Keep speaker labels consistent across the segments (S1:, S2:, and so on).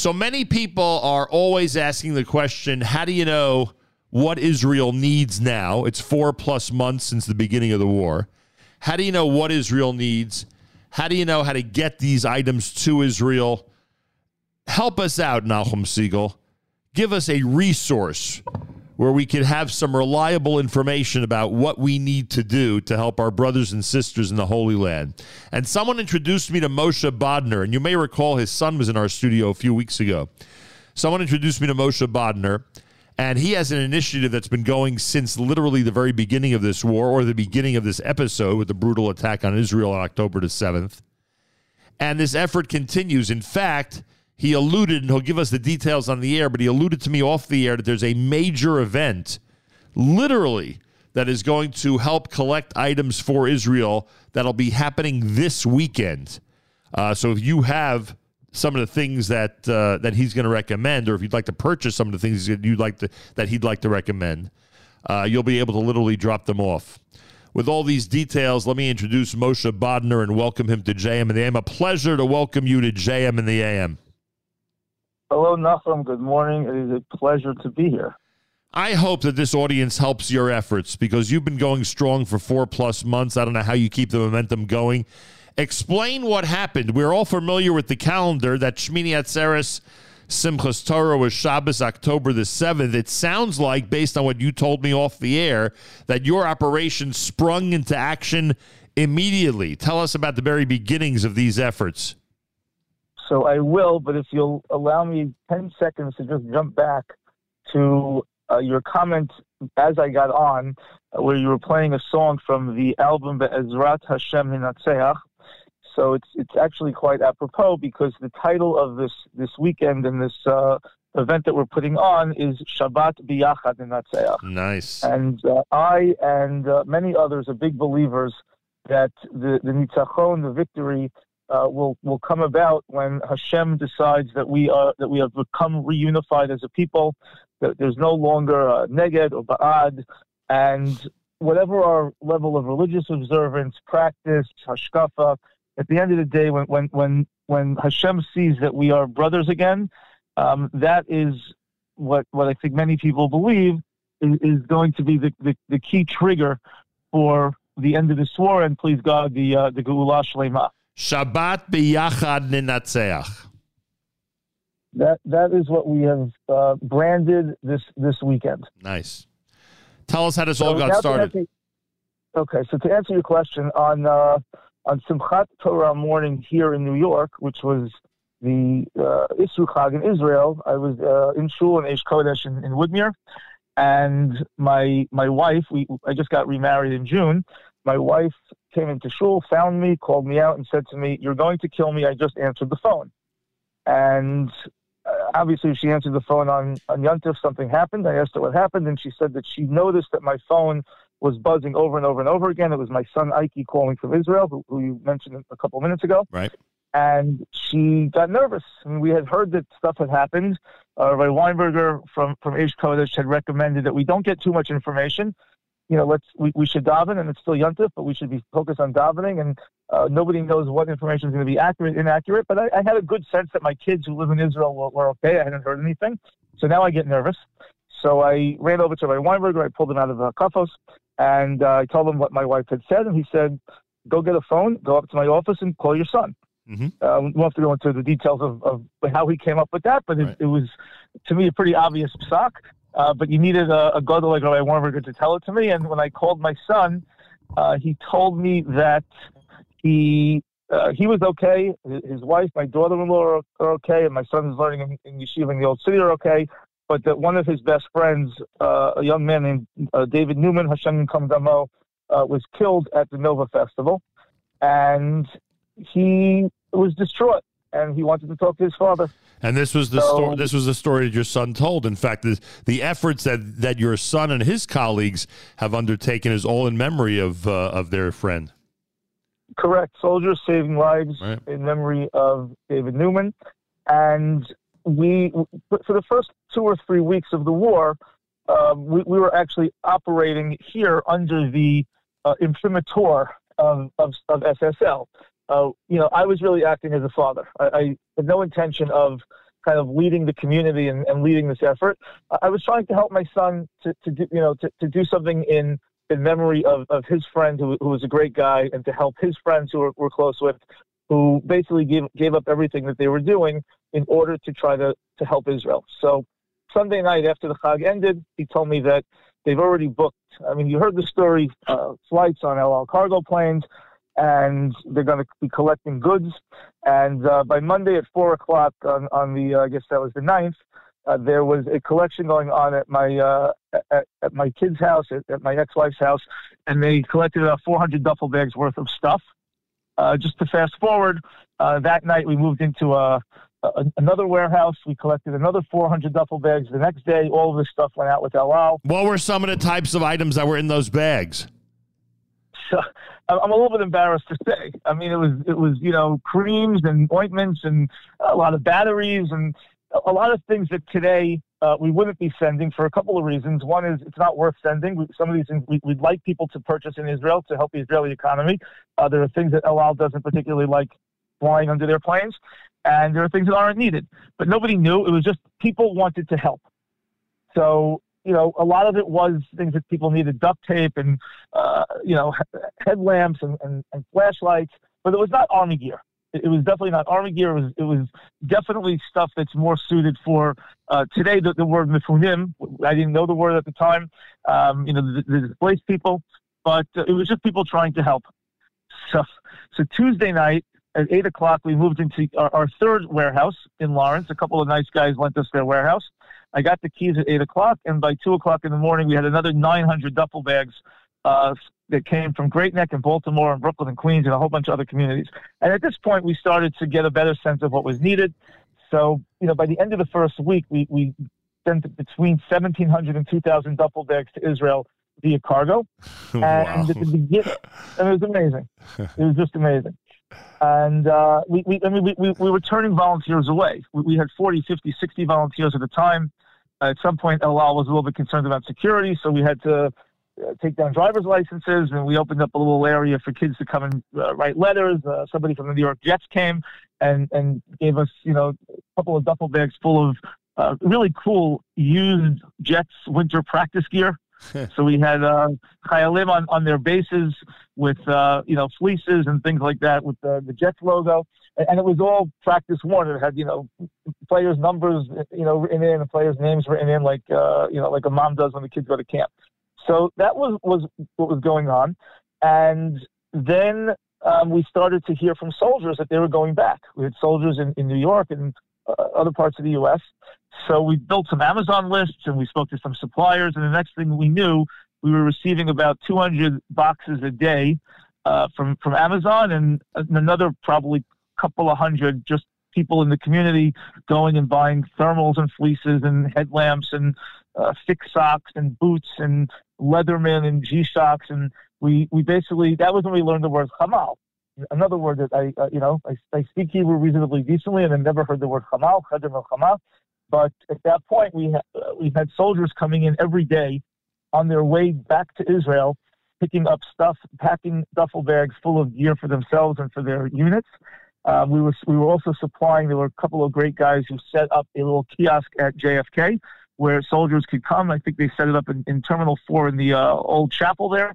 S1: So many people are always asking the question how do you know what Israel needs now? It's four plus months since the beginning of the war. How do you know what Israel needs? How do you know how to get these items to Israel? Help us out, Nachum Segal. Give us a resource where we could have some reliable information about what we need to do to help our brothers and sisters in the Holy Land. And someone introduced me to Moshe Bodner, and you may recall his son was in our studio a few weeks ago. Someone introduced me to Moshe Bodner, and he has an initiative that's been going since literally the very beginning of this war or the beginning of this episode with the brutal attack on Israel on October the 7th. And this effort continues. In fact, he alluded, and he'll give us the details on the air, but he alluded to me off the air that there's a major event, literally, that is going to help collect items for Israel that'll be happening this weekend. Uh, so if you have some of the things that uh, that he's going to recommend, or if you'd like to purchase some of the things that you'd like to that he'd like to recommend, uh, you'll be able to literally drop them off. With all these details, let me introduce Moshe Bodner and welcome him to JM and the AM. A pleasure to welcome you to JM and the AM.
S2: Hello, Nachum. Good morning. It is a pleasure to be here.
S1: I hope that this audience helps your efforts because you've been going strong for four plus months. I don't know how you keep the momentum going. Explain what happened. We're all familiar with the calendar that Shmini Atzeres Simchas Torah was Shabbos, October the 7th. It sounds like, based on what you told me off the air, that your operation sprung into action immediately. Tell us about the very beginnings of these efforts.
S2: So I will, but if you'll allow me 10 seconds to just jump back to uh, your comment as I got on, uh, where you were playing a song from the album Be'ezrat Hashem Hinatzeach. So it's it's actually quite apropos because the title of this this weekend and this uh, event that we're putting on is Shabbat Biyachad Hinatzeach.
S1: Nice.
S2: And uh, I and uh, many others are big believers that the the nitzachon, the victory, uh, will will come about when Hashem decides that we are that we have become reunified as a people. That there's no longer a neged or ba'ad, and whatever our level of religious observance, practice, hashkafa, at the end of the day, when when when when Hashem sees that we are brothers again, um, that is what what I think many people believe is, is going to be the, the, the key trigger for the end of the war, and please God, the uh, the Geulah Shlema.
S1: Shabbat biyachad ninatzeach.
S2: That that is what we have uh, branded this this weekend.
S1: Nice. Tell us how this so all got started.
S2: Answer, okay, so to answer your question on uh, on Simchat Torah morning here in New York, which was the uh, Isru Chag in Israel, I was uh, in shul in Aish Kodesh in, in Woodmere, and my my wife, we I just got remarried in June. My wife came into shul, found me, called me out, and said to me, "You're going to kill me." I just answered the phone, and uh, obviously she answered the phone on on Yontif. Something happened. I asked her what happened, and she said that she noticed that my phone was buzzing over and over and over again. It was my son Ike calling from Israel, who, who you mentioned a couple minutes ago.
S1: Right.
S2: And she got nervous. I mean, we had heard that stuff had happened. Uh, Rav Weinberger from from Aish Kodesh had recommended that we don't get too much information you know, let's we, we should daven, and it's still yontif, but we should be focused on davening. And uh, nobody knows what information is going to be accurate, inaccurate. But I, I, had a good sense that my kids who live in Israel were, were, okay. I hadn't heard anything, so now I get nervous. So I ran over to Rav Weinberger. I pulled him out of the kafos, and uh, I told him what my wife had said, and he said, "Go get a phone, go up to my office, and call your son." Mm-hmm. Um, we will have to go into the details of, of how he came up with that, but it, right. it was, to me, a pretty obvious psak. Uh, but you needed a, a gadol like Rabbi Weinberger to tell it to me. And when I called my son, uh, he told me that he uh, he was okay. His wife, my daughter-in-law are, are okay, and my son is learning in, in yeshiva in the old city are okay. But that one of his best friends, uh, a young man named uh, David Newman, Hashem Kamdamo, uh, was killed at the Nova Festival, and he was distraught, and he wanted to talk to his father.
S1: And this was the so, story. This was the story that your son told. In fact, the, the efforts that, that your son and his colleagues have undertaken is all in memory of uh, of their friend.
S2: Correct. Soldiers saving lives right. in memory of David Newman, and we for the first two or three weeks of the war, uh, we, we, were actually operating here under the uh, imprimatur of, of, of SSL uh, you know, I was really acting as a father. I, I, had no intention of kind of leading the community and, and leading this effort. I was trying to help my son to, to do, you know, to, to do something in, in memory of, of his friend who, who was a great guy and to help his friends who were, were close with, who basically gave, gave up everything that they were doing in order to try to, to help Israel. So Sunday night after the Chag ended, he told me that they've already booked. I mean, you heard the story, uh, flights on El Al cargo planes and they're going to be collecting goods. And uh, by Monday at four o'clock on, on the, uh, I guess that was the 9th, uh, there was a collection going on at my uh, at, at, my kid's house, at, at, my ex-wife's house, and they collected about 400 duffel bags worth of stuff. Uh, just to fast forward, uh, that night we moved into a, a, another warehouse. We collected another 400 duffel bags. The next day, all of this stuff went out with El Al.
S1: What were some of the types of items that were in those bags?
S2: I'm a little bit embarrassed to say. I mean, it was it was you know creams and ointments and a lot of batteries and a lot of things that today uh, we wouldn't be sending for a couple of reasons. One is it's not worth sending. Some of these things we, would like people to purchase in Israel to help the Israeli economy. Uh, there are things that El Al doesn't particularly like flying under their planes, and there are things that aren't needed. But nobody knew. It was just people wanted to help. So you know, a lot of it was things that people needed duct tape and, uh, you know, headlamps and, and, and, flashlights, but it was not army gear. It, was definitely not army gear. It was, it was definitely stuff that's more suited for uh, today. The, the word mifunim, I didn't know the word at the time, um, you know, the, the displaced people, but uh, it was just people trying to help. So, so Tuesday night, at eight o'clock, we moved into our, our, third warehouse in Lawrence. A couple of nice guys lent us their warehouse. I got the keys at eight o'clock, and by two o'clock in the morning, we had another 900 duffel bags uh, that came from Great Neck and Baltimore and Brooklyn and Queens and a whole bunch of other communities. And at this point, we started to get a better sense of what was needed. So, you know, by the end of the first week, we, we sent between 1,700 and 2,000 duffel bags to Israel via cargo. And wow. at the beginning, and it was amazing. It was just amazing and uh, we, we, I mean, we, we, we were turning volunteers away. We, we, had 40, 50, 60 volunteers at the time. At some point, El Al was a little bit concerned about security, so we had to uh, take down driver's licenses, and we opened up a little area for kids to come and uh, write letters. Uh, somebody from the New York Jets came and, and gave us, you know, a couple of duffel bags full of uh, really cool used Jets winter practice gear. so we had uh, Chayalim on, on their bases with uh, you know fleeces and things like that with the, the Jets logo, and, it was all practice one. It had you know players' numbers you know written in, and players' names written in, like uh, you know like a mom does when the kids go to camp. So that was was what was going on, and then um, we started to hear from soldiers that they were going back. We had soldiers in, in New York and uh, other parts of the U.S. So we built some Amazon lists and we spoke to some suppliers. And the next thing we knew, we were receiving about 200 boxes a day uh, from from Amazon, and another probably couple of hundred just people in the community going and buying thermals and fleeces and headlamps and uh, thick socks and boots and Leatherman and G Shocks, and we we basically that was when we learned the word Hamal. Another word that I, uh, you know, I, I speak Hebrew reasonably decently, and I've never heard the word Hamal, Chedem Hamal. But at that point, we ha- uh, we had soldiers coming in every day on their way back to Israel, picking up stuff, packing duffel bags full of gear for themselves and for their units. Uh, we were we were also supplying. There were a couple of great guys who set up a little kiosk at JFK where soldiers could come. I think they set it up in, in Terminal Four in the uh, old chapel there,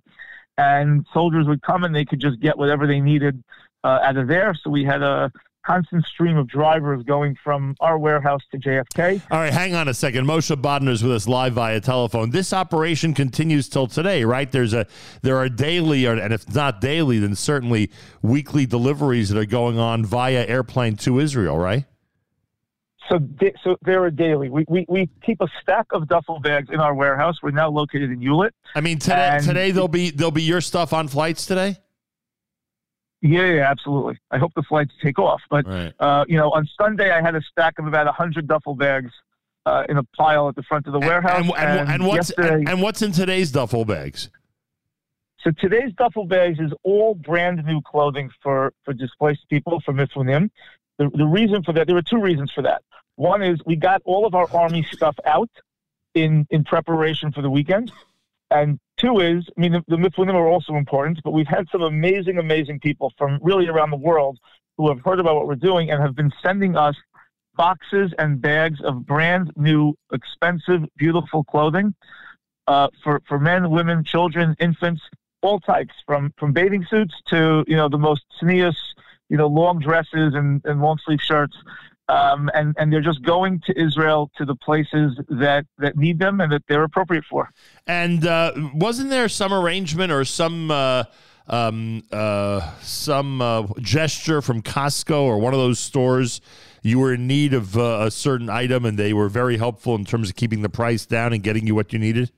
S2: and soldiers would come and they could just get whatever they needed uh, out of there. So we had a constant stream of drivers going from our warehouse to JFK.
S1: All right, hang on a second. Moshe Bodner is with us live via telephone. This operation continues till today, right? There's a there are daily, and if not daily, then certainly weekly deliveries that are going on via airplane to Israel, right?
S2: So, so they're daily. We, we, we keep a stack of duffel bags in our warehouse. We're now located in Hewlett.
S1: I mean, today, today there'll be there'll be your stuff on flights today.
S2: Yeah, yeah, absolutely. I hope the flights take off. But right. uh, you know, on Sunday I had a stack of about hundred duffel bags uh, in a pile at the front of the warehouse.
S1: And, and, and, and what's and, what's in today's duffel bags?
S2: So today's duffel bags is all brand new clothing for for displaced people from Mifunim. The, the reason for that, there were two reasons for that. One is we got all of our army stuff out in in preparation for the weekend, and Two is, I mean, the, the are also important, but we've had some amazing, amazing people from really around the world who have heard about what we're doing and have been sending us boxes and bags of brand new, expensive, beautiful clothing uh, for for men, women, children, infants, all types, from from bathing suits to you know the most tznius, you know, long dresses and, and long sleeve shirts. Um, and and they're just going to Israel to the places that that need them and that they're appropriate for.
S1: And uh, wasn't there some arrangement or some uh, um, uh, some uh, gesture from Costco or one of those stores? You were in need of uh, a certain item, and they were very helpful in terms of keeping the price down and getting you what you needed.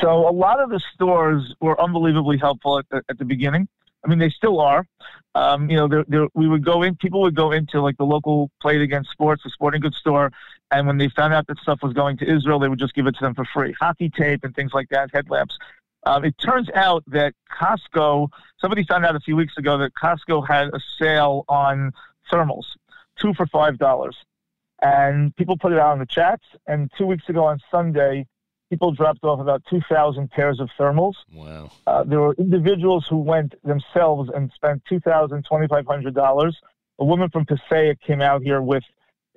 S2: So a lot of the stores were unbelievably helpful at the, at the beginning. I mean, they still are. Um, you know, they're, they're, we would go in, people would go into like the local Play It Again Sports, the sporting goods store, and when they found out that stuff was going to Israel, they would just give it to them for free. Hockey tape and things like that, headlamps. Um, it turns out that Costco, somebody found out a few weeks ago that Costco had a sale on thermals, two for $5. And people put it out in the chats. And two weeks ago on Sunday, people dropped off about 2,000 pairs of thermals.
S1: Wow.
S2: Uh, there were individuals who went themselves and spent $2,000, $2,500. A woman from Passaic came out here with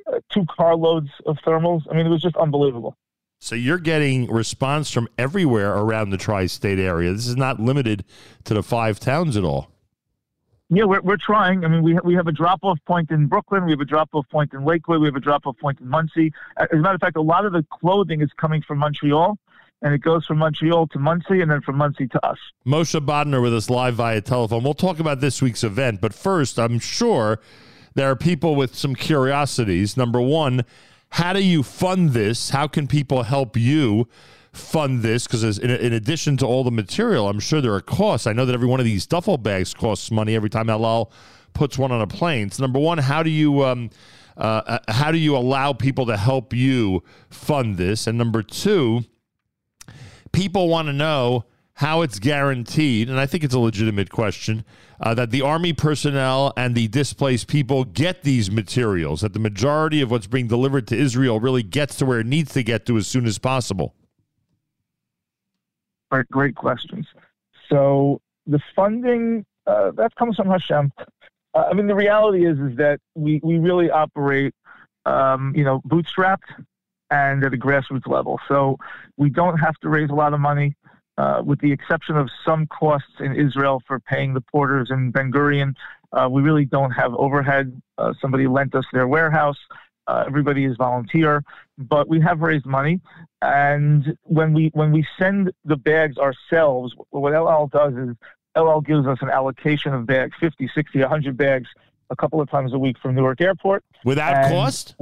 S2: uh, two carloads of thermals. I mean, it was just unbelievable.
S1: So you're getting response from everywhere around the tri-state area. This is not limited to the five towns at all.
S2: Yeah, we're, we're trying. I mean, we, we have a drop off point in Brooklyn. We have a drop off point in Lakewood. We have a drop off point in Monsey. As a matter of fact, a lot of the clothing is coming from Montreal, and it goes from Montreal to Monsey and then from Monsey to us.
S1: Moshe Bodner with us live via telephone. We'll talk about this week's event, but first, I'm sure there are people with some curiosities. Number one, how do you fund this? How can people help you? Fund this because in, in, addition to all the material, I'm sure there are costs. I know that every one of these duffel bags costs money every time El puts one on a plane. So number one, how do you um, uh, uh, how do you allow people to help you fund this? And number two, people want to know how it's guaranteed, and I think it's a legitimate question, uh, that the Army personnel and the displaced people get these materials, that the majority of what's being delivered to Israel really gets to where it needs to get to as soon as possible.
S2: Great, great questions. So the funding uh, that comes from Hashem. Uh, I mean, the reality is is that we we really operate, um, you know, bootstrapped and at a grassroots level. So we don't have to raise a lot of money, uh, with the exception of some costs in Israel for paying the porters in Ben Gurion. Uh, we really don't have overhead. Uh, somebody lent us their warehouse. Uh, everybody is volunteer, but we have raised money. And when we when we send the bags ourselves, what El Al does is El Al gives us an allocation of bags, 50, 60, 100 bags a couple of times a week from Newark Airport.
S1: Without cost?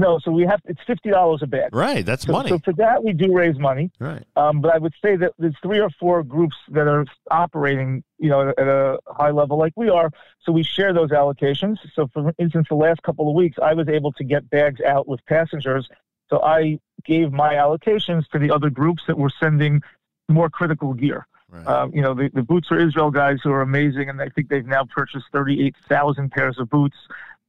S2: No, so we have it's fifty dollars a bag.
S1: Right, that's
S2: so,
S1: money.
S2: So for that we do raise money.
S1: Right.
S2: Um, but I would say that there's three or four groups that are operating, you know, at a high level like we are. So we share those allocations. So for instance, the last couple of weeks, I was able to get bags out with passengers. So I gave my allocations to the other groups that were sending more critical gear. Right. Um, you know, the, the Boots for Israel guys who are amazing, and I think they've now purchased 38,000 pairs of boots.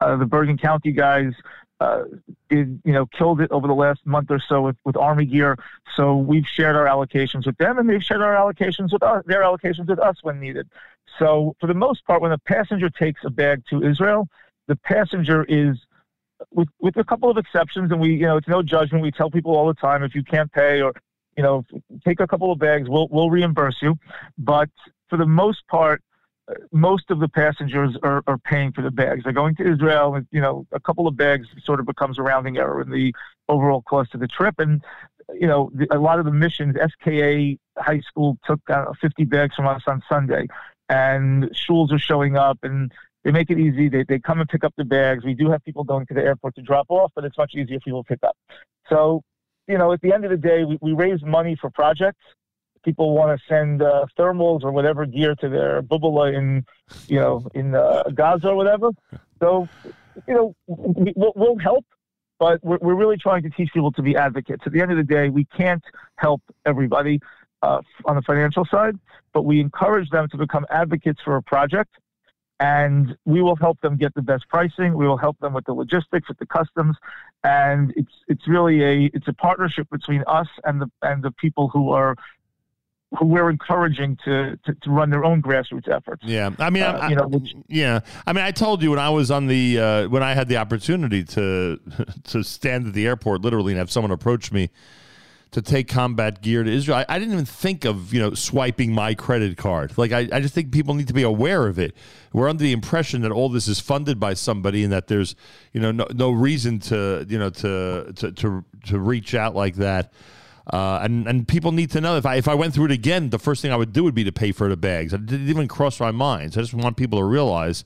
S2: Uh, the Bergen County guys uh, you know killed it over the last month or so with, with Army gear. So we've shared our allocations with them, and they've shared our allocations with us, their allocations with us when needed. So for the most part, when a passenger takes a bag to Israel, the passenger is with with a couple of exceptions, and we you know it's no judgment. We tell people all the time if you can't pay or you know take a couple of bags, we'll we'll reimburse you. But for the most part, most of the passengers are, are paying for the bags. They're going to Israel, and you know, a couple of bags sort of becomes a rounding error in the overall cost of the trip. And you know, the, a lot of the missions, SKA High School took uh, 50 bags from us on Sunday, and schools are showing up and. They make it easy. They, they come and pick up the bags. We do have people going to the airport to drop off, but it's much easier for people to pick up. So, you know, at the end of the day, we, we raise money for projects people want to send uh, thermals or whatever gear to their bubula in, you know, in uh, Gaza or whatever. So, you know, we, will we'll help, but we're, we're really trying to teach people to be advocates. At the end of the day, we can't help everybody uh, on the financial side, but we encourage them to become advocates for a project. And we will help them get the best pricing. We will help them with the logistics, with the customs, and it's it's really a it's a partnership between us and the and the people who are who we're encouraging to, to, to, run their own grassroots efforts.
S1: Yeah, I mean, uh, I, you know, which, yeah, I mean, I told you when I was on the uh, when I had the opportunity to to stand at the airport, literally, and have someone approach me to take combat gear to Israel. I, I, didn't even think of you know swiping my credit card. Like I, I just think people need to be aware of it. We're under the impression that all this is funded by somebody and that there's you know no, no reason to you know to to to, to reach out like that. Uh, and and people need to know if I if I went through it again, the first thing I would do would be to pay for the bags. It didn't even cross my mind. So I just want people to realize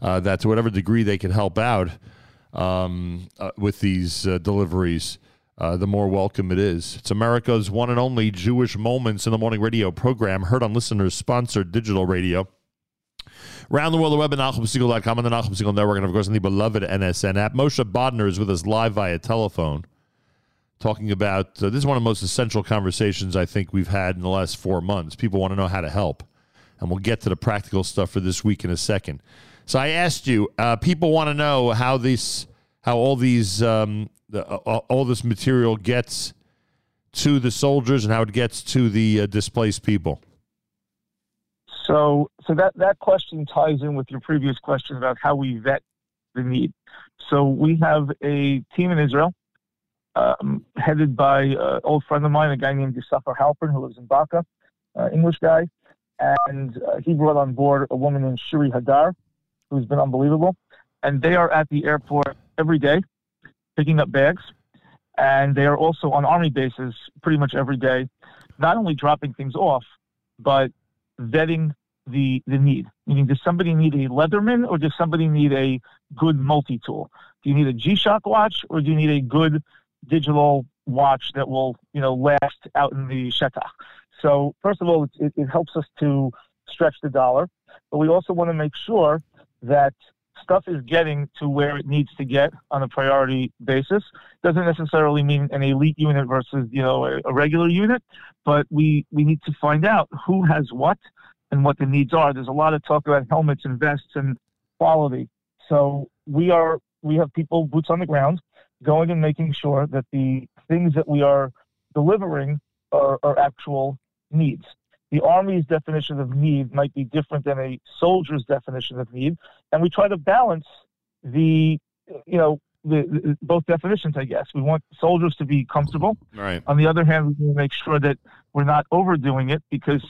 S1: uh, that to whatever degree they can help out um, uh, with these uh, deliveries uh, the more welcome it is. It's America's one and only Jewish Moments in the Morning radio program, heard on listeners sponsored digital radio. Around the world, the web at NachumSegal.com and the Nachum Segal Network, and of course, on the beloved NSN app. Moshe Bodner is with us live via telephone, talking about uh, this is one of the most essential conversations I think we've had in the last four months. People want to know how to help, and we'll get to the practical stuff for this week in a second. So I asked you, uh, people want to know how these, how all these um, the, uh, all this material gets to the soldiers and how it gets to the uh, displaced people?
S2: So, so that that question ties in with your previous question about how we vet the need. So we have a team in Israel, um, headed by an old friend of mine, a guy named Yisachar Halpern, who lives in Baka, uh, English guy, and uh, he brought on board a woman named Shiri Hadar, who's been unbelievable, and they are at the airport every day picking up bags, and they are also on army bases pretty much every day, not only dropping things off, but vetting the the need. Meaning, does somebody need a Leatherman or does somebody need a good multi tool? Do you need a G-Shock watch or do you need a good digital watch that will you know last out in the shetach? So first of all, it, it helps us to stretch the dollar, but we also want to make sure that stuff is getting to where it needs to get on a priority basis. Doesn't necessarily mean an elite unit versus you know a, a regular unit, but we we need to find out who has what and what the needs are. There's a lot of talk about helmets and vests and quality. So we are we have people boots on the ground going and making sure that the things that we are delivering are, are actual needs the Army's definition of need might be different than a soldier's definition of need, and we try to balance the, you know, the, the, both definitions. I guess we want soldiers to be comfortable.
S1: Right.
S2: On the other hand, we want to make sure that we're not overdoing it because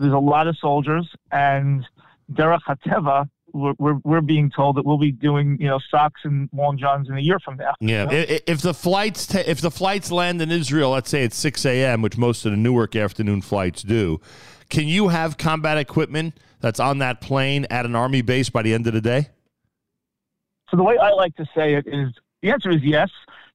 S2: there's a lot of soldiers, and derech hateva we're, we're, we're being told that we'll be doing you know socks and long johns in a year from now.
S1: Yeah, you know? if the flights if the flights land in Israel, let's say at six a.m., which most of the Newark afternoon flights do, can you have combat equipment that's on that plane at an army base by the end of the day?
S2: So the way I like to say it is the answer is yes,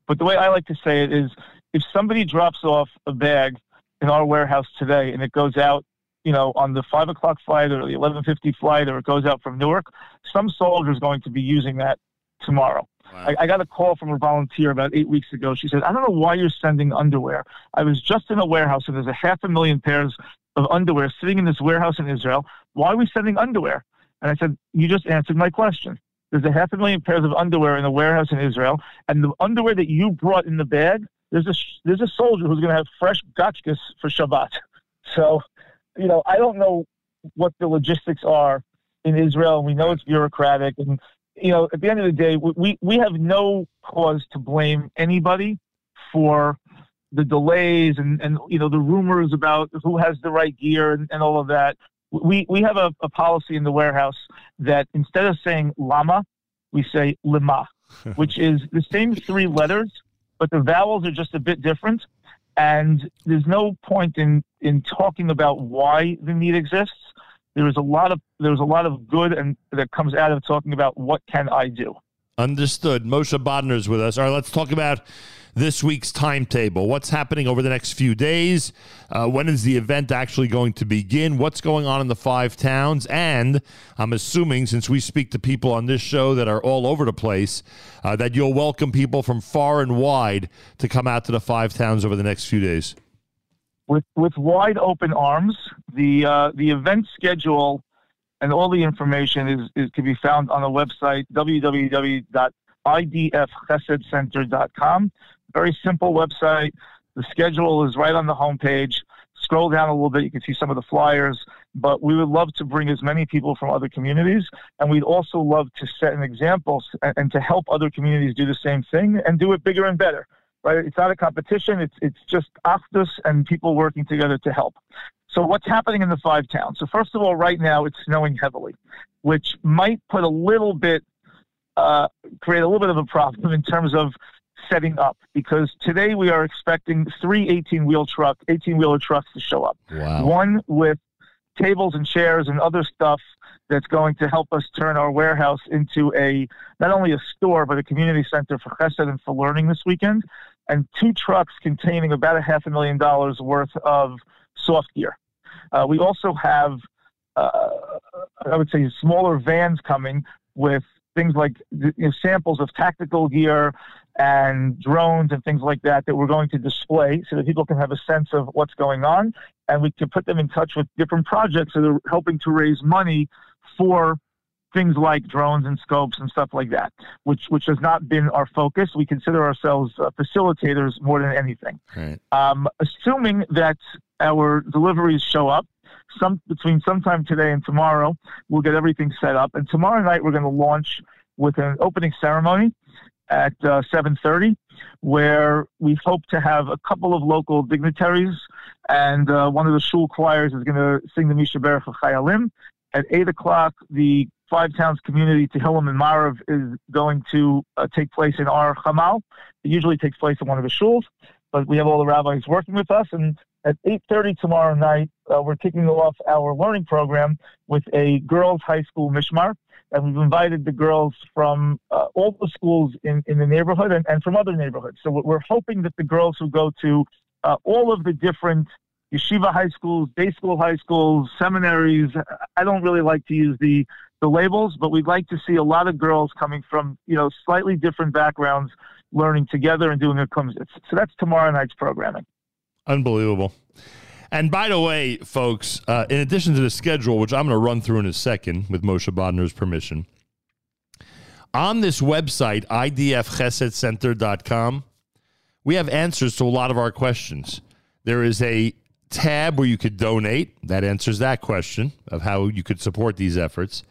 S2: but the way I like to say it is if somebody drops off a bag in our warehouse today and it goes out you know, on the five o'clock flight or the eleven fifty flight, or it goes out from Newark, some soldier is going to be using that tomorrow. Wow. I, I, got a call from a volunteer about eight weeks ago. She said, "I don't know why you're sending underwear. I was just in a warehouse and there's a half a million pairs of underwear sitting in this warehouse in Israel. Why are we sending underwear?" And I said, "You just answered my question." There's a half a million pairs of underwear in a warehouse in Israel, and the underwear that you brought in the bag, there's a there's a soldier who's going to have fresh gotchkas for Shabbat. So you know, I don't know what the logistics are in Israel. We know it's bureaucratic, and you know, at the end of the day, we we have no cause to blame anybody for the delays and and you know the rumors about who has the right gear and, and all of that. We we have a, a policy in the warehouse that instead of saying lama, we say lima, which is the same three letters, but the vowels are just a bit different. And there's no point in, in talking about why the need exists. There is a lot of there's a lot of good and that comes out of talking about what can I do.
S1: Understood. Moshe Bodner's with us. All right, let's talk about this week's timetable. What's happening over the next few days? Uh, when is the event actually going to begin? What's going on in the five towns? And I'm assuming, since we speak to people on this show that are all over the place, uh, that you'll welcome people from far and wide to come out to the five towns over the next few days.
S2: With with wide open arms, the uh, the event schedule and all the information is, is can be found on the website www.idfchesedcenter.com. Very simple website. The schedule is right on the homepage. scroll down a little bit, you can see some of the flyers. But we would love to bring as many people from other communities, and we'd also love to set an example and, to help other communities do the same thing and do it bigger and better. Right? It's not a competition. It's it's just achdus and people working together to help. So what's happening in the five towns? So first of all, right now it's snowing heavily, which might put a little bit, uh, create a little bit of a problem in terms of setting up because today we are expecting three 18 wheel truck, 18 wheeler trucks to show up.
S1: Wow.
S2: One with tables and chairs and other stuff that's going to help us turn our warehouse into a not only a store but a community center for chesed and for learning this weekend, and two trucks containing about a half a million dollars worth of soft gear. Uh, we also have, uh, I would say, smaller vans coming with things like you know, samples of tactical gear and drones and things like that that we're going to display so that people can have a sense of what's going on and we can put them in touch with different projects that are helping to raise money for things like drones and scopes and stuff like that, which which has not been our focus. We consider ourselves uh, facilitators more than anything.
S1: Right.
S2: Um, assuming that our deliveries show up, some between sometime today and tomorrow, we'll get everything set up. And tomorrow night we're going to launch with an opening ceremony at uh, 7:30, where we hope to have a couple of local dignitaries, and uh, one of the shul choirs is going to sing the Mi Sheberach Chayalim. At eight o'clock, the Five Towns Community Tehillim and Marav is going to uh, take place in our Hamal. It usually takes place in one of the shuls, but we have all the rabbis working with us. And at 8.30 tomorrow night, uh, we're kicking off our learning program with a girls' high school mishmar. And we've invited the girls from uh, all the schools in, in the neighborhood and, and from other neighborhoods. So we're hoping that the girls who go to uh, all of the different yeshiva high schools, day school high schools, seminaries. I don't really like to use the the labels, but we'd like to see a lot of girls coming from you know slightly different backgrounds learning together and doing a kumzitz. So that's tomorrow night's programming.
S1: Unbelievable. And by the way, folks, uh, in addition to the schedule, which I'm going to run through in a second with Moshe Bodner's permission, on this website, idfchesedcenter.com, we have answers to a lot of our questions. There is a tab where you could donate. That answers that question of how you could support these efforts.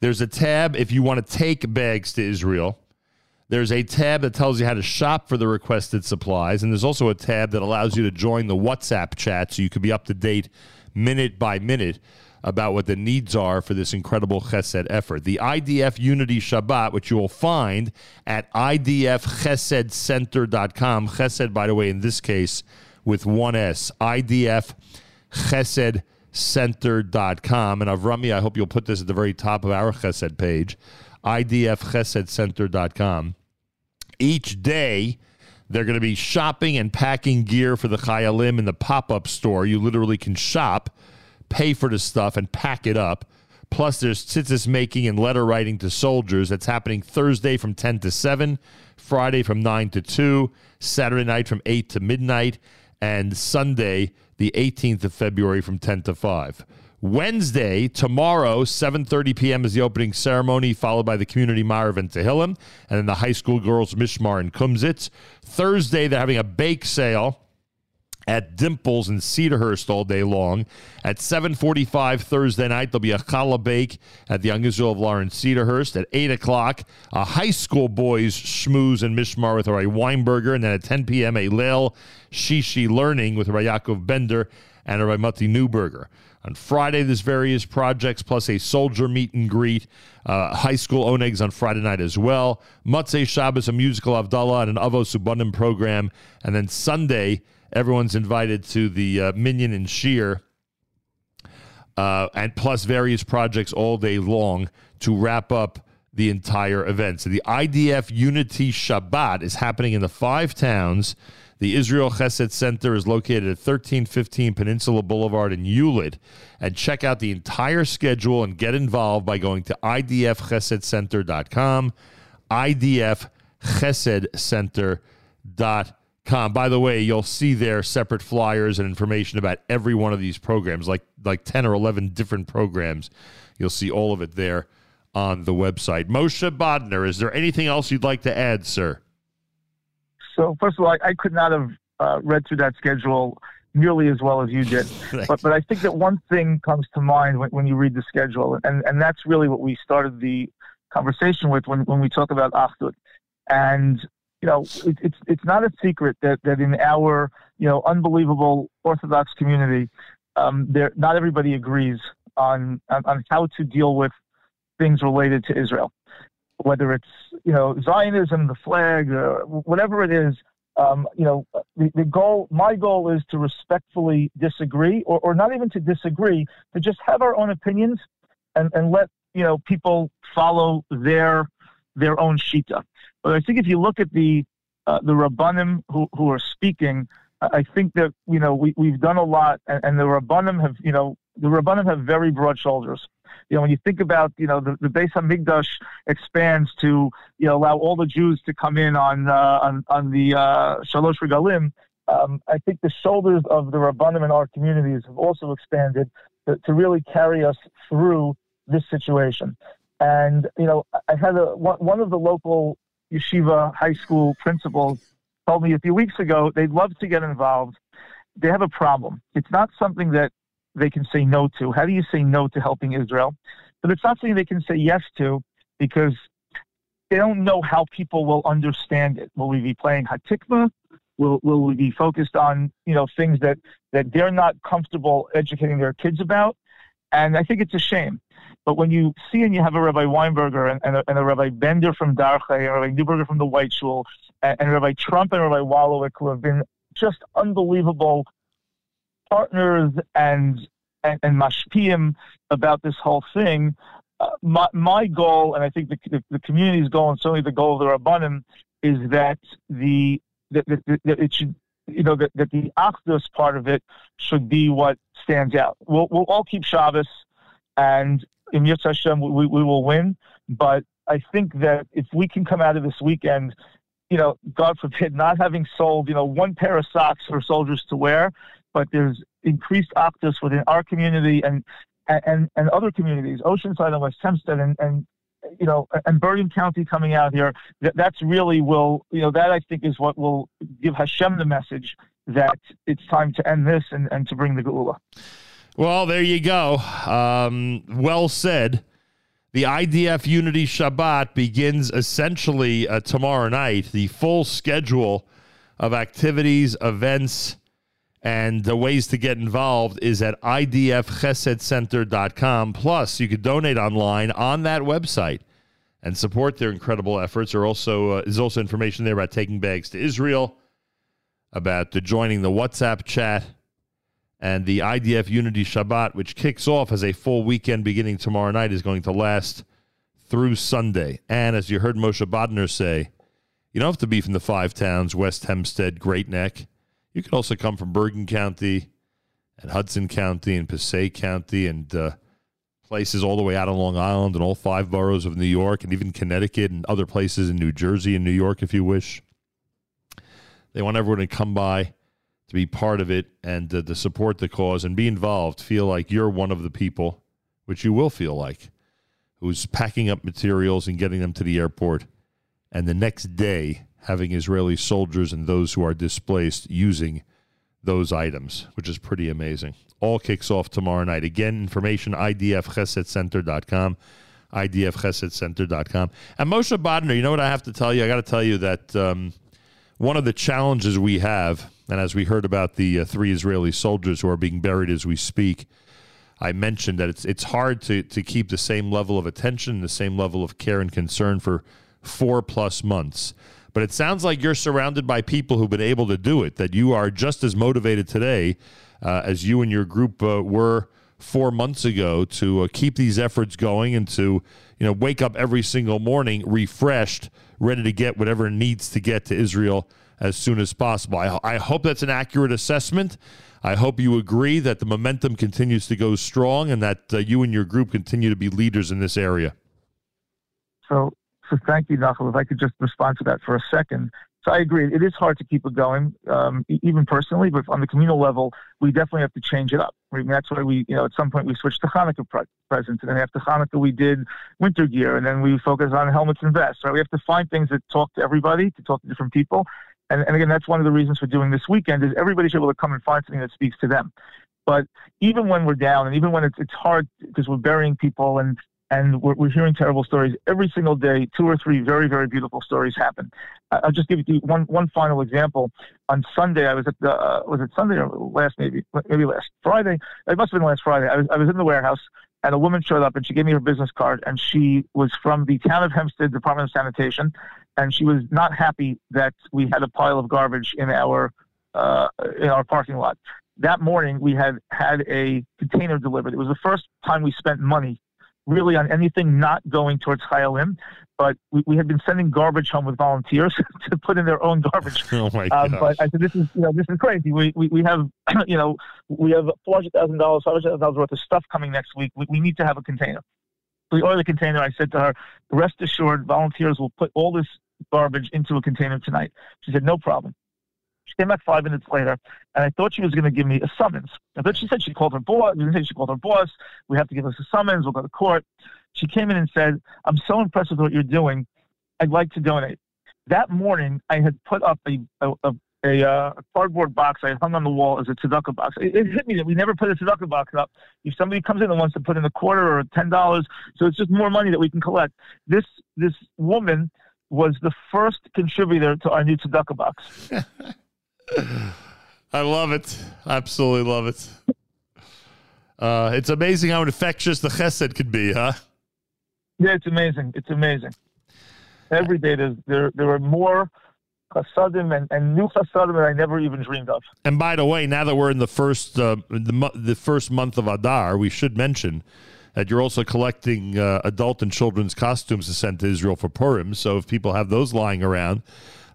S1: There's a tab if you want to take bags to Israel. There's a tab that tells you how to shop for the requested supplies. And there's also a tab that allows you to join the WhatsApp chat so you can be up to date minute by minute about what the needs are for this incredible chesed effort. The IDF Unity Shabbat, which you will find at idfchesedcenter.com. Chesed, by the way, in this case, with one S, IDF Chesed Center.com. And Avrami, I hope you'll put this at the very top of our Chesed page, idfchesedcenter.com. Each day, they're going to be shopping and packing gear for the Chayalim in the pop up store. You literally can shop, pay for the stuff, and pack it up. Plus, there's tzitzis making and letter writing to soldiers. That's happening Thursday from 10 to 7, Friday from 9 to 2, Saturday night from 8 to midnight and Sunday, the 18th of February from 10 to 5. Wednesday, tomorrow, 7.30 p.m. is the opening ceremony, followed by the community Marav and Tehillim, and then the high school girls Mishmar and Kumzitz. Thursday, they're having a bake sale at Dimples in Cedarhurst all day long. At 7:45 Thursday night, there'll be a challah bake at the Israel of Lawrence Cedarhurst. At 8 o'clock, a high school boys schmooze and mishmar with Rabbi Weinberger, and then at 10 p.m. a Leil Shishi learning with Rabbi Yaakov Bender and Rabbi Mati Newberger. On Friday, there's various projects plus a soldier meet and greet. Uh, high school onegs on Friday night as well. Motzei Shabbos, a musical Avdallah, and an Avos Ubanim program. And then Sunday, everyone's invited to the uh, Minyan and Shiur, uh, and plus various projects all day long to wrap up the entire event. So the IDF Unity Shabbat is happening in the five towns. The Israel Chesed Center is located at 1315 Peninsula Boulevard in Hewlett. And check out the entire schedule and get involved by going to idfchesedcenter.com, idfchesedcenter.com Com. By the way, you'll see there separate flyers and information about every one of these programs, like like ten or eleven different programs. You'll see all of it there on the website. Moshe Bodner, is there anything else you'd like to add, sir?
S2: So first of all, I, I could not have uh, read through that schedule nearly as well as you did. but but I think that one thing comes to mind when, when you read the schedule, and and that's really what we started the conversation with when when we talk about Achdut. And you know, it, it's it's not a secret that that in our you know unbelievable Orthodox community, um, there not everybody agrees on, on on how to deal with things related to Israel, whether it's you know Zionism, the flag, or whatever it is. Um, you know, the, the goal, my goal is to respectfully disagree, or, or not even to disagree, to just have our own opinions and, and let you know people follow their their own shita. But I think if you look at the uh, the rabbanim who, who are speaking, I think that you know we we've done a lot, and, and the rabbanim have you know the rabbanim have very broad shoulders. You know, when you think about you know the, the Beis Hamikdash expands to you know allow all the Jews to come in on uh, on on the uh, Shalosh Regalim. Um, I think the shoulders of the rabbanim in our communities have also expanded to, to really carry us through this situation. And you know, I had a one, one of the local yeshiva high school principals told me a few weeks ago they'd love to get involved. They have a problem. It's not something that they can say no to. How do you say no to helping Israel? But it's not something they can say yes to because they don't know how people will understand it. Will we be playing Hatikva? Will, will we be focused on you know things that, that they're not comfortable educating their kids about? And I think it's a shame. But when you see and you have a Rabbi Weinberger and, and, a, and a Rabbi Bender from Darche, and Rabbi Neuberger from the White Shul, and, and Rabbi Trump and Rabbi Wallowik, who have been just unbelievable partners and and, and about this whole thing. Uh, my, my goal, and I think the, the, the, community's goal, and certainly the goal of the Rabbanim, is that the that, that, that it should you know that, that the Achdus part of it should be what stands out. We'll we'll all keep Shabbos, and in Yitz Hashem we, we will win. But I think that if we can come out of this weekend, you know, God forbid, not having sold you know one pair of socks for soldiers to wear, but there's increased Achdus within our community and and and other communities, Oceanside and West Hempstead, and and you know, and Bergen County coming out here. That, that's really will you know that I think is what will give Hashem the message that it's time to end this and, and to bring the Geula.
S1: Well, there you go. Um, well said. The IDF Unity Shabbat begins essentially uh, tomorrow night. The full schedule of activities, events, and the ways to get involved is at idfchesedcenter.com. Plus, you could donate online on that website and support their incredible efforts. There also uh, is also information there about taking bags to Israel, about the joining the WhatsApp chat, and the IDF Unity Shabbat, which kicks off as a full weekend beginning tomorrow night, is going to last through Sunday. And as you heard Moshe Bodner say, you don't have to be from the five towns, West Hempstead, Great Neck. You can also come from Bergen County and Hudson County and Passaic County and uh, places all the way out on Long Island and all five boroughs of New York and even Connecticut and other places in New Jersey and New York if you wish. They want everyone to come by to be part of it and uh, to support the cause and be involved. Feel like you're one of the people, which you will feel like, who's packing up materials and getting them to the airport. And the next day, having Israeli soldiers and those who are displaced using those items, which is pretty amazing. All kicks off tomorrow night. Again, information idfchesedcenter.com, idfchesedcenter.com. And Moshe Bodner, you know what I have to tell you? I got to tell you that um, one of the challenges we have, and as we heard about the uh, three Israeli soldiers who are being buried as we speak, I mentioned that it's it's hard to to keep the same level of attention, the same level of care and concern for four plus months. But it sounds like you're surrounded by people who've been able to do it, that you are just as motivated today uh, as you and your group uh, were four months ago to uh, keep these efforts going and to you know wake up every single morning refreshed, ready to get whatever needs to get to Israel as soon as possible. I, I hope that's an accurate assessment. I hope you agree that the momentum continues to go strong and that uh, you and your group continue to be leaders in this area.
S2: So so thank you, Nachum. If I could just respond to that for a second. So I agree. It is hard to keep it going, um, even personally, but on the communal level, we definitely have to change it up. I mean, that's why we, you know, at some point we switched to Hanukkah pre- presents, and then after Hanukkah we did winter gear, and then we focus on helmets and vests. Right? We have to find things that talk to everybody, to talk to different people, And, and again, that's one of the reasons for doing this weekend is everybody should be able to come and find something that speaks to them. But even when we're down, and even when it's it's hard because we're burying people and and we're, we're hearing terrible stories every single day. Two or three very very beautiful stories happen. I'll just give you one one final example. On Sunday, I was at the uh, was it Sunday or last maybe maybe last Friday? It must have been last Friday. I was I was in the warehouse and a woman showed up and she gave me her business card and she was from the town of Hempstead Department of Sanitation and she was not happy that we had a pile of garbage in our uh, in our parking lot. That morning we had had a container delivered. It was the first time we spent money really on anything not going towards Chayalim, but we, we had been sending garbage home with volunteers to put in their own garbage.
S1: Oh my
S2: Um,
S1: god!
S2: but I said, this is you know this is crazy. We we, we have you know we have four hundred thousand dollars, five hundred thousand dollars worth of stuff coming next week. We, we need to have a container. So we ordered the container. I said to her, rest assured, volunteers will put all this garbage into a container tonight. She said, no problem. She came back five minutes later, and I thought she was going to give me a summons. Thought she said she called her boss. She called her boss. We have to give us a summons. We'll go to court. She came in and said, "I'm so impressed with what you're doing. I'd like to donate." That morning, I had put up a a, a, a, uh, cardboard box I hung on the wall as a tzedakah box. It, it hit me that we never put a tzedakah box up. If somebody comes in and wants to put in a quarter or ten dollars, so it's just more money that we can collect. This this woman was the first contributor to our new tzedakah box.
S1: I love it. Absolutely love it. Uh, it's amazing how infectious the chesed could be, huh?
S2: Yeah, it's amazing. It's amazing. Every day there's, there there are more chasadim and, and new chasadim that I never even dreamed of.
S1: And by the way, now that we're in the first uh, the the first month of Adar, we should mention that you're also collecting uh, adult and children's costumes to send to Israel for Purim. So if people have those lying around,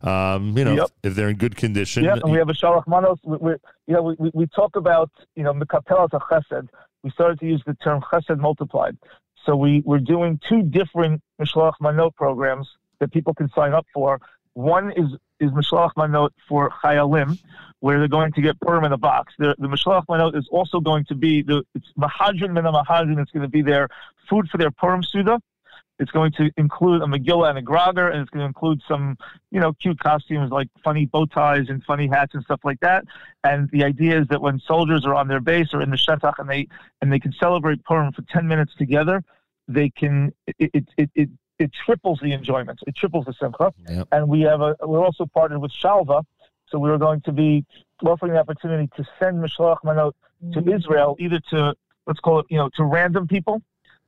S1: um, you know,
S2: Yep.
S1: if they're in good condition,
S2: Yeah, and we have a shalach manos. We, we, you know, we, we, talk about you know mekapelas chesed. We started to use the term chesed multiplied. So we we're doing two different mishloach manot programs that people can sign up for. One is is mishloach manot for chayalim, where they're going to get Purim in a box. The, the mishloach manot is also going to be the it's mahadrin min mahadrin. It's going to be their food for their Purim suda. It's going to include a Megillah and a Grogger, and it's going to include some, you know, cute costumes like funny bow ties and funny hats and stuff like that. And the idea is that when soldiers are on their base or in the shetach and they and they can celebrate Purim for ten minutes together, they can it it it, it, it triples the enjoyment. It triples the simcha.
S1: Yep.
S2: And we have a we're also partnered with Shalva, so we are going to be offering the opportunity to send Mishloach Manot to mm. Israel, either to let's call it, you know, to random people,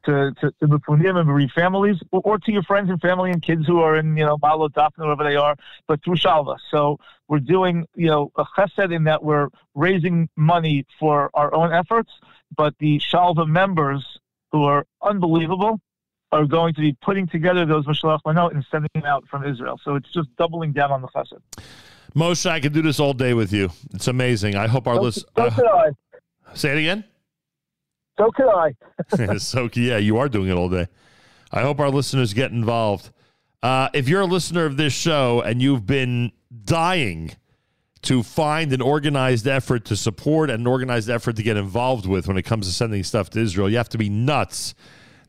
S2: to to, to and bereaved families, or, or to your friends and family and kids who are in, you know, Ma'alot Dafna, wherever they are, but through Shalva. So we're doing, you know, a chesed in that we're raising money for our own efforts, but the Shalva members who are unbelievable are going to be putting together those Mishloach Manot and sending them out from Israel. So it's just doubling down on the chesed.
S1: Moshe, I could do this all day with you. It's amazing. I hope our list.
S2: Uh, so
S1: say it again.
S2: So could I.
S1: so yeah, you are doing it all day. I hope our listeners get involved. Uh, if you're a listener of this show and you've been dying to find an organized effort to support and an organized effort to get involved with when it comes to sending stuff to Israel, you have to be nuts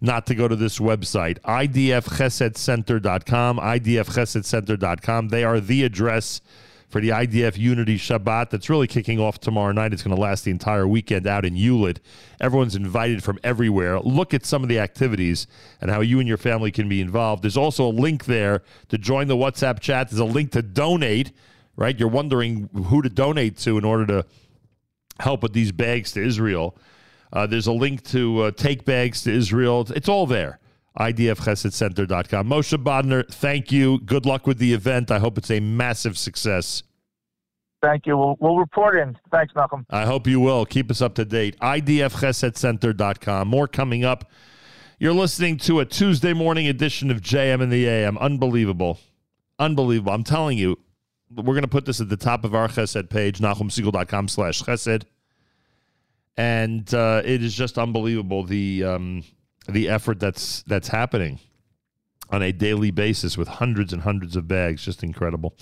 S1: not to go to this website, idfchesedcenter.com, idfchesedcenter.com. They are the address for the IDF Unity Shabbat that's really kicking off tomorrow night. It's going to last the entire weekend out in Hewlett. Everyone's invited from everywhere. Look at some of the activities and how you and your family can be involved. There's also a link there to join the WhatsApp chat. There's a link to donate, right? You're wondering who to donate to in order to help with these bags to Israel. Uh, there's a link to uh, take bags to Israel. It's all there. IDFChesedCenter.com. Moshe Bodner, thank you. Good luck with the event. I hope it's a massive success.
S2: Thank you. We'll, we'll report in. Thanks, Nachum.
S1: I hope you will. Keep us up to date. IDFChesedCenter.com. More coming up. You're listening to a Tuesday morning edition of JM in the AM. Unbelievable. Unbelievable. I'm telling you, we're going to put this at the top of our Chesed page, NachumSegal.com slash Chesed. And uh, it is just unbelievable the um, the effort that's that's happening on a daily basis with hundreds and hundreds of bags. Just incredible.